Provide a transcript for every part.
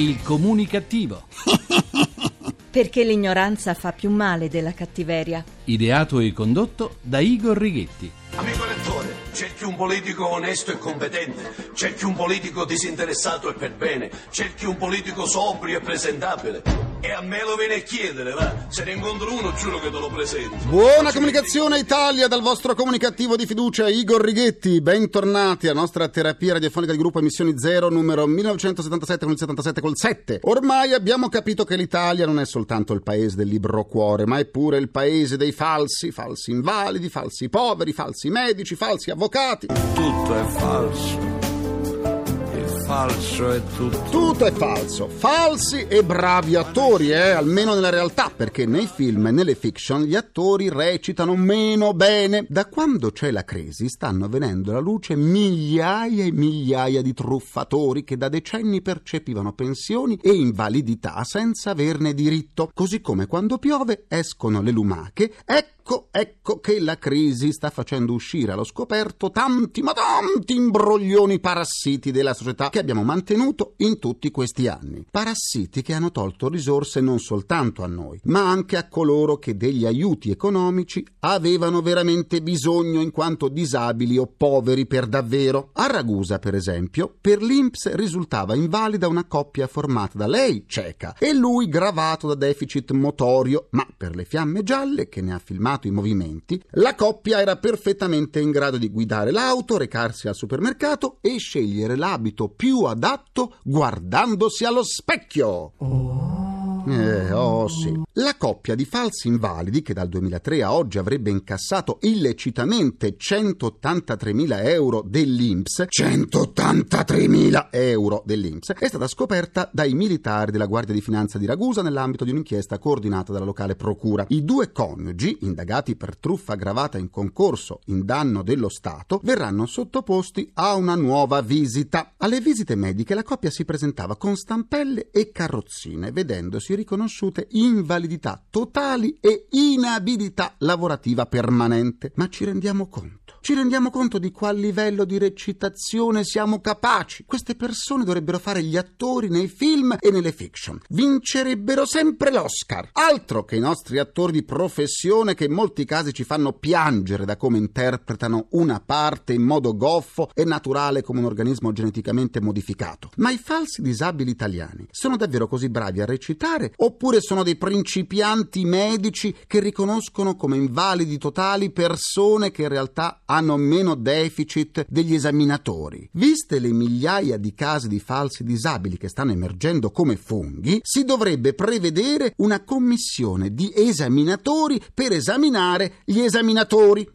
Il comunicativo. Perché l'ignoranza fa più male della cattiveria. Ideato e condotto da Igor Righetti. Amico elettore, cerchi un politico onesto e competente, cerchi un politico disinteressato e per bene, cerchi un politico sobrio e presentabile. E a me lo viene a chiedere, va? Se ne incontro uno, giuro che te lo presento. Buona comunicazione Italia dal vostro comunicativo di fiducia Igor Righetti. Bentornati alla nostra terapia radiofonica di gruppo Emissioni Zero numero 1977 con il 77 col 7. Ormai abbiamo capito che l'Italia non è soltanto il paese del libro cuore, ma è pure il paese dei falsi, falsi invalidi, falsi poveri, falsi medici, falsi avvocati. Tutto è falso. Falso è tutto. Tutto è falso, falsi e bravi attori, eh? almeno nella realtà, perché nei film e nelle fiction gli attori recitano meno bene. Da quando c'è la crisi stanno venendo alla luce migliaia e migliaia di truffatori che da decenni percepivano pensioni e invalidità senza averne diritto, così come quando piove escono le lumache, ecco Ecco, ecco che la crisi sta facendo uscire allo scoperto tanti, ma tanti imbroglioni parassiti della società che abbiamo mantenuto in tutti questi anni. Parassiti che hanno tolto risorse non soltanto a noi, ma anche a coloro che degli aiuti economici avevano veramente bisogno in quanto disabili o poveri per davvero. A Ragusa, per esempio, per l'Inps risultava invalida una coppia formata da lei, cieca, e lui gravato da deficit motorio, ma per le fiamme gialle che ne ha filmato i movimenti, la coppia era perfettamente in grado di guidare l'auto, recarsi al supermercato e scegliere l'abito più adatto guardandosi allo specchio. Eh, oh sì. La coppia di falsi invalidi, che dal 2003 a oggi avrebbe incassato illecitamente 183.000 euro dell'Inps, 183.000 euro dell'Inps, è stata scoperta dai militari della Guardia di Finanza di Ragusa nell'ambito di un'inchiesta coordinata dalla locale procura. I due coniugi, indagati per truffa aggravata in concorso in danno dello Stato, verranno sottoposti a una nuova visita. Alle visite mediche la coppia si presentava con stampelle e carrozzine, vedendosi riconosciute invalidità totali e inabilità lavorativa permanente. Ma ci rendiamo conto? Ci rendiamo conto di qual livello di recitazione siamo capaci? Queste persone dovrebbero fare gli attori nei film e nelle fiction. Vincerebbero sempre l'Oscar. Altro che i nostri attori di professione che in molti casi ci fanno piangere da come interpretano una parte in modo goffo e naturale come un organismo geneticamente modificato. Ma i falsi disabili italiani sono davvero così bravi a recitare oppure sono dei principianti medici che riconoscono come invalidi totali persone che in realtà hanno meno deficit degli esaminatori. Viste le migliaia di casi di falsi disabili che stanno emergendo come funghi, si dovrebbe prevedere una commissione di esaminatori per esaminare gli esaminatori.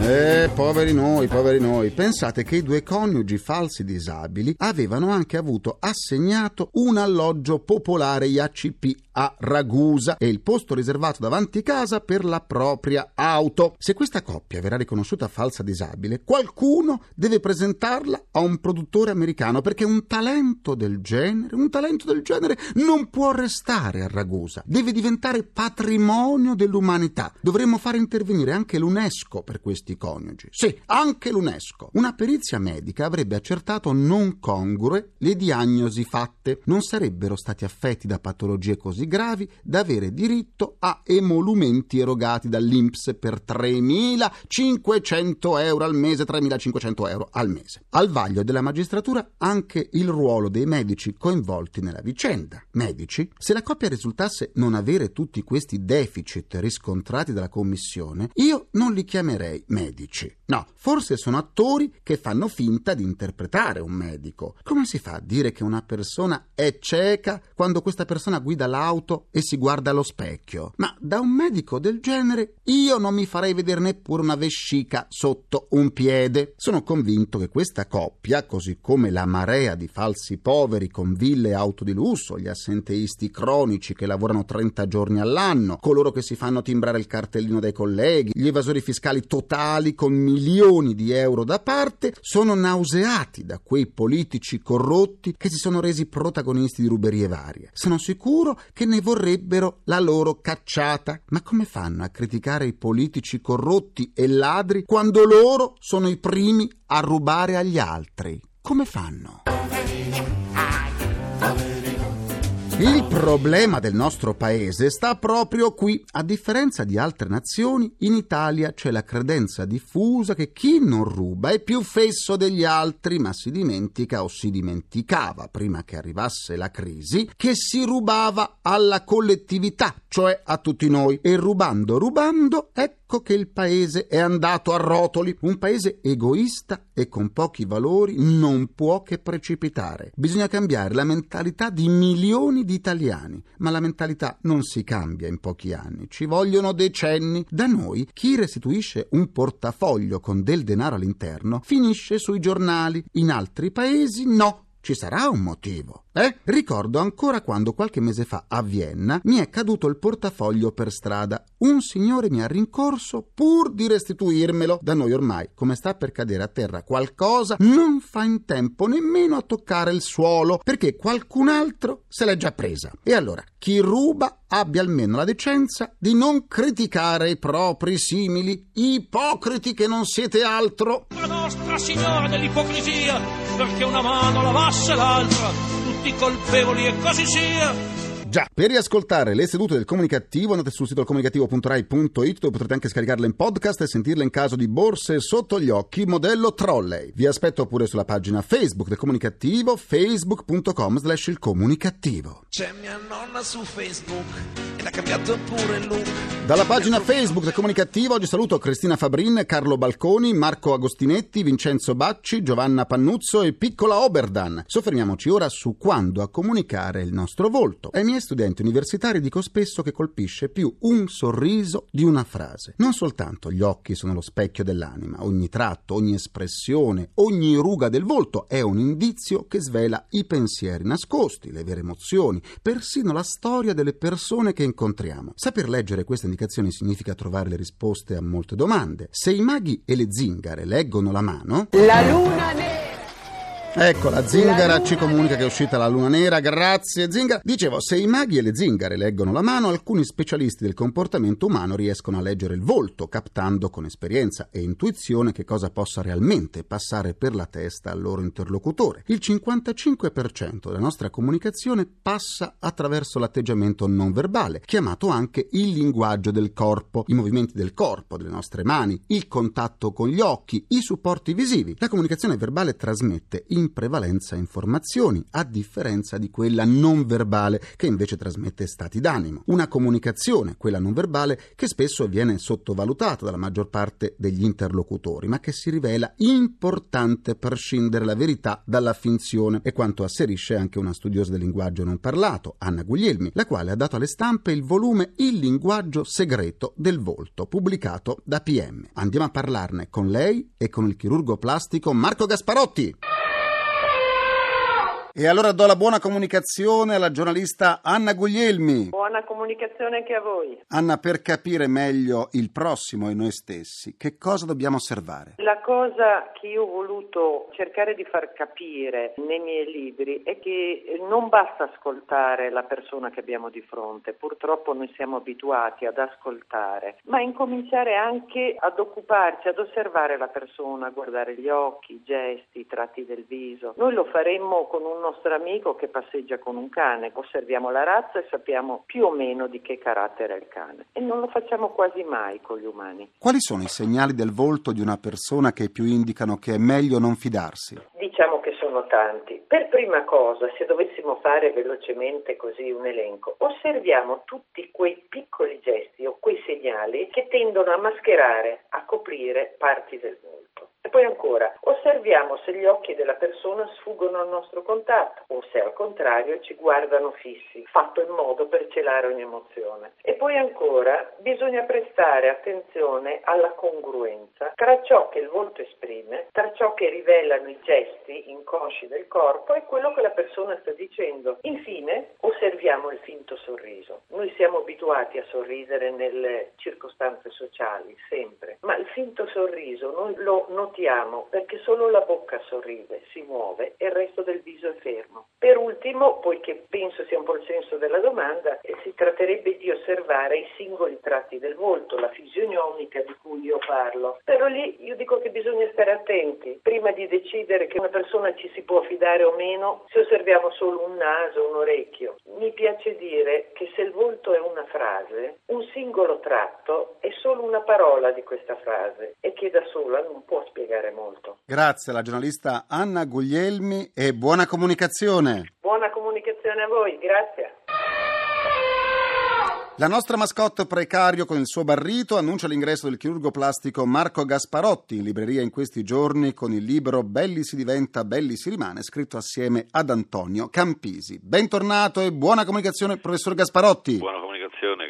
Eh, poveri noi, poveri noi. Pensate che i due coniugi falsi disabili avevano anche avuto assegnato un alloggio popolare IACP a Ragusa e il posto riservato davanti casa per la propria auto. Se questa coppia verrà riconosciuta falsa disabile, qualcuno deve presentarla a un produttore americano perché un talento del genere, un talento del genere non può restare a Ragusa, deve diventare patrimonio dell'umanità. Dovremmo fare intervenire anche l'UNESCO per questi coniugi. Sì, anche l'UNESCO. Una perizia medica avrebbe accertato non congrue le diagnosi fatte. Non sarebbero stati affetti da patologie così gravi da avere diritto a emolumenti erogati dall'Inps per 3.500 euro al mese, 3.500 euro al mese. Al vaglio della magistratura anche il ruolo dei medici coinvolti nella vicenda. Medici, se la coppia risultasse non avere tutti questi deficit riscontrati dalla commissione, io non li chiamerei medici. No, forse sono attori che fanno finta di interpretare un medico. Come si fa a dire che una persona è cieca quando questa persona guida l'auto e si guarda allo specchio? Ma da un medico del genere io non mi farei vedere neppure una vescica sotto un piede. Sono convinto che questa coppia, così come la marea di falsi poveri con ville e auto di lusso, gli assenteisti cronici che lavorano 30 giorni all'anno, coloro che si fanno timbrare il cartellino dai colleghi, gli evasori fiscali totali con milioni di euro da parte, sono nauseati da quei politici corrotti che si sono resi protagonisti di ruberie varie. Sono sicuro che ne vorrebbero la loro cacciata. Ma come fanno a criticare i politici corrotti e ladri quando loro sono i primi a rubare agli altri? Come fanno? Il problema del nostro paese sta proprio qui. A differenza di altre nazioni, in Italia c'è la credenza diffusa che chi non ruba è più fesso degli altri, ma si dimentica o si dimenticava, prima che arrivasse la crisi, che si rubava alla collettività, cioè a tutti noi. E rubando, rubando, ecco che il paese è andato a rotoli. Un paese egoista e con pochi valori non può che precipitare. Bisogna cambiare la mentalità di milioni di italiani, ma la mentalità non si cambia in pochi anni, ci vogliono decenni. Da noi chi restituisce un portafoglio con del denaro all'interno finisce sui giornali, in altri paesi no. Ci sarà un motivo. Eh? Ricordo ancora quando qualche mese fa a Vienna mi è caduto il portafoglio per strada. Un signore mi ha rincorso pur di restituirmelo. Da noi ormai, come sta per cadere a terra qualcosa, non fa in tempo nemmeno a toccare il suolo, perché qualcun altro se l'è già presa. E allora, chi ruba abbia almeno la decenza di non criticare i propri simili, ipocriti che non siete altro. La nostra signora dell'ipocrisia, perché una mano lavasse l'altra tutti colpevoli e così sia. Già, per riascoltare le sedute del comunicativo andate sul sito comunicativo.rai.it dove potrete anche scaricarle in podcast e sentirle in caso di borse sotto gli occhi modello trolley. Vi aspetto pure sulla pagina Facebook del comunicativo facebook.com slash il comunicativo. C'è mia nonna su Facebook l'ha cambiato pure look. Dalla pagina Facebook del comunicativo oggi saluto Cristina Fabrin, Carlo Balconi, Marco Agostinetti, Vincenzo Bacci, Giovanna Pannuzzo e Piccola Oberdan. Soffermiamoci ora su quando a comunicare il nostro volto. Ai miei studenti universitari dico spesso che colpisce più un sorriso di una frase. Non soltanto gli occhi sono lo specchio dell'anima, ogni tratto, ogni espressione, ogni ruga del volto è un indizio che svela i pensieri nascosti, le vere emozioni, persino la storia delle persone che incontriamo. Saper leggere queste indicazioni significa trovare le risposte a molte domande. Se i maghi e le zingare leggono la mano... La luna nera! Ecco, la zingara ci comunica che è uscita la luna nera, grazie zingara. Dicevo, se i maghi e le zingare leggono la mano, alcuni specialisti del comportamento umano riescono a leggere il volto, captando con esperienza e intuizione che cosa possa realmente passare per la testa al loro interlocutore. Il 55% della nostra comunicazione passa attraverso l'atteggiamento non verbale, chiamato anche il linguaggio del corpo, i movimenti del corpo, delle nostre mani, il contatto con gli occhi, i supporti visivi. La comunicazione verbale trasmette in in prevalenza informazioni, a differenza di quella non verbale che invece trasmette stati d'animo. Una comunicazione, quella non verbale, che spesso viene sottovalutata dalla maggior parte degli interlocutori, ma che si rivela importante per scindere la verità dalla finzione, e quanto asserisce anche una studiosa del linguaggio non parlato, Anna Guglielmi, la quale ha dato alle stampe il volume Il linguaggio segreto del volto, pubblicato da PM. Andiamo a parlarne con lei e con il chirurgo plastico Marco Gasparotti. E allora do la buona comunicazione alla giornalista Anna Guglielmi. Buona comunicazione anche a voi. Anna, per capire meglio il prossimo e noi stessi, che cosa dobbiamo osservare? La cosa che io ho voluto cercare di far capire nei miei libri è che non basta ascoltare la persona che abbiamo di fronte, purtroppo noi siamo abituati ad ascoltare, ma incominciare anche ad occuparci, ad osservare la persona, a guardare gli occhi, i gesti, i tratti del viso. Noi lo faremmo con un nostro amico che passeggia con un cane, osserviamo la razza e sappiamo più o meno di che carattere è il cane e non lo facciamo quasi mai con gli umani. Quali sono i segnali del volto di una persona che più indicano che è meglio non fidarsi? Diciamo che sono tanti. Per prima cosa, se dovessimo fare velocemente così un elenco, osserviamo tutti quei piccoli gesti o quei segnali che tendono a mascherare, a coprire parti del volto. Poi ancora, osserviamo se gli occhi della persona sfuggono al nostro contatto o se al contrario ci guardano fissi, fatto in modo per celare ogni emozione. E poi ancora, bisogna prestare attenzione alla congruenza tra ciò che il volto esprime, tra ciò che rivelano i gesti inconsci del corpo e quello che la persona sta dicendo. Infine, osserviamo il finto sorriso. Noi siamo abituati a sorridere nelle circostanze sociali, sempre, ma il finto sorriso noi lo notiamo sorridiamo perché solo la bocca sorride, si muove e il resto del viso è fermo. Per ultimo, poiché penso sia un po' il senso della domanda, eh, si tratterebbe di osservare i singoli tratti del volto, la fisionomica di cui io parlo. Però lì io dico che bisogna stare attenti prima di decidere che una persona ci si può fidare o meno se osserviamo solo un naso, un orecchio. Mi piace dire che se il volto è una frase, un singolo tratto è solo una parola di questa frase e che da sola non può spiegare molto. Grazie alla giornalista Anna Guglielmi e buona comunicazione. Buona comunicazione a voi, grazie. La nostra mascotte precario con il suo barrito annuncia l'ingresso del chirurgo plastico Marco Gasparotti in libreria in questi giorni con il libro Belli si diventa, belli si rimane, scritto assieme ad Antonio Campisi. Bentornato e buona comunicazione, professor Gasparotti. Buona.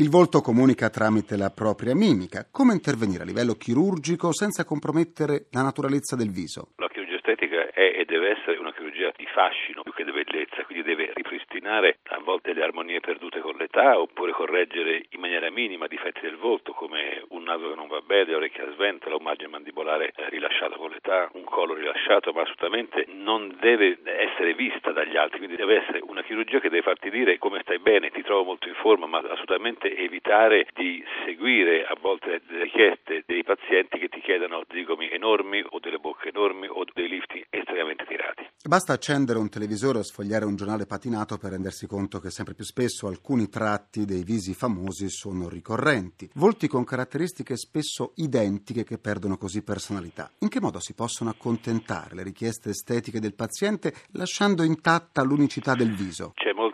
Il volto comunica tramite la propria mimica. Come intervenire a livello chirurgico senza compromettere la naturalezza del viso? La chirurgia estetica è e deve essere una chirurgia di fascino più che di bellezza, quindi deve ripristinare a volte le armonie perdute con l'età oppure correggere in maniera minima difetti del volto come un naso che non va bene, orecchie a sventola, un margine mandibolare eh, rilasciato con l'età, un collo rilasciato, ma assolutamente non deve essere vista dagli altri, quindi deve essere una chirurgia che deve farti dire come stai bene, ti trovo molto in forma, ma assolutamente evitare di seguire a volte le richieste dei pazienti che ti chiedono zigomi enormi o delle bocche enormi o dei lifting estremamente tirati. Basta accendere un televisore o sfogliare un giornale patinato per rendersi conto che sempre più spesso alcuni tratti dei visi famosi sono ricorrenti, volti con caratteristiche spesso identiche che perdono così personalità. In che modo si possono accontentare le richieste estetiche del paziente lasciando intatta l'unicità del viso? C'è assimilazione,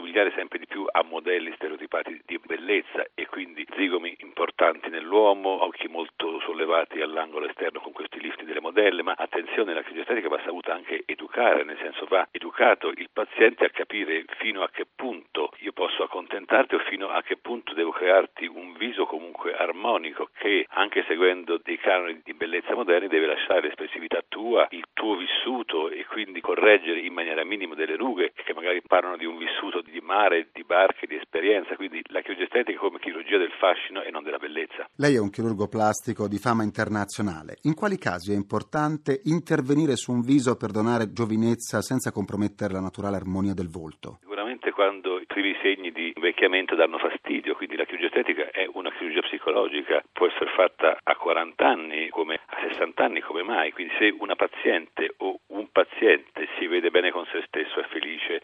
di assomigliare sempre di più a modelli stereotipati di bellezza e quindi zigomi importanti nell'uomo, occhi molto sollevati all'angolo esterno con questi lifti delle modelle, ma attenzione, la estetica va saputa anche educare, nel senso va educato il paziente a capire fino a che punto io posso accontentarti o fino a che punto devo crearti un viso comunque armonico che anche seguendo dei canoni di bellezza moderni deve lasciare l'espressività tua, il tuo vissuto e quindi correggere in maniera minima delle rughe che magari parlano di un vissuto di mare, di barche, di esperienza, quindi la chirurgia estetica come chirurgia del fascino e non della bellezza. Lei è un chirurgo plastico di fama internazionale. In quali casi è importante intervenire su un viso per donare giovinezza senza compromettere la naturale armonia del volto? Sicuramente quando i primi segni di invecchiamento danno fastidio, quindi la chirurgia estetica è una chirurgia psicologica, può essere fatta a 40 anni come a 60 anni come mai, quindi se una paziente o un paziente si vede bene con se stesso, è felice,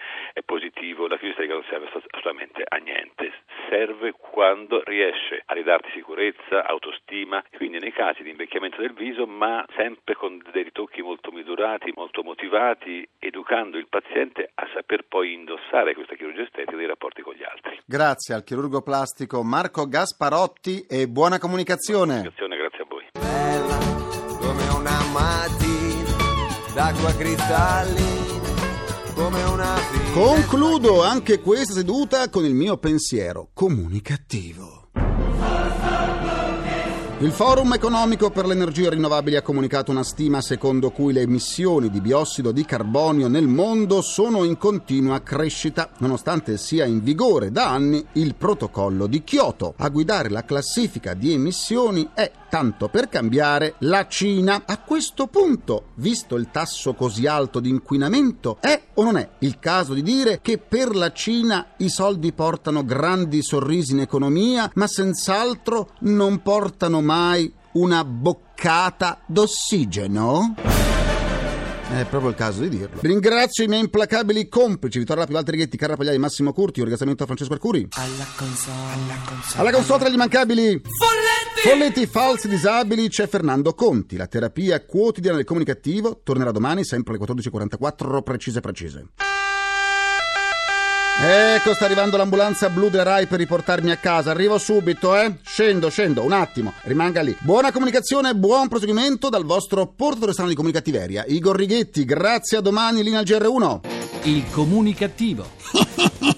positivo, la chirurgia estetica non serve assolutamente a niente, serve quando riesce a ridarti sicurezza, autostima, quindi nei casi di invecchiamento del viso, ma sempre con dei ritocchi molto misurati, molto motivati, educando il paziente a saper poi indossare questa chirurgia estetica nei rapporti con gli altri. Grazie al chirurgo plastico Marco Gasparotti e buona comunicazione. Comunicazione, Grazie a voi. bella come una mattina d'acqua cristallina come una Concludo anche questa seduta con il mio pensiero comunicativo. Il Forum economico per le energie rinnovabili ha comunicato una stima secondo cui le emissioni di biossido di carbonio nel mondo sono in continua crescita, nonostante sia in vigore da anni il protocollo di Kyoto. A guidare la classifica di emissioni è, tanto per cambiare, la Cina. A questo punto, visto il tasso così alto di inquinamento, è o non è il caso di dire che per la Cina i soldi portano grandi sorrisi in economia, ma senz'altro non portano mai una boccata d'ossigeno? È proprio il caso di dirlo. Ringrazio i miei implacabili complici, Vittorio Lapi, Walter Righetti, Carra Pagliai, Massimo Curti, un ringraziamento a Francesco Arcuri. alla console alla console Alla console tra gli immancabili Folletti! Folletti falsi disabili c'è Fernando Conti. La terapia quotidiana del comunicativo tornerà domani sempre alle 14.44 precise precise. Ecco, sta arrivando l'ambulanza blu della Rai per riportarmi a casa. Arrivo subito, eh? Scendo, scendo, un attimo. Rimanga lì. Buona comunicazione buon proseguimento dal vostro portatore strano di comunicativeria, Igor Righetti. Grazie a domani, linea al GR1. Il comunicativo.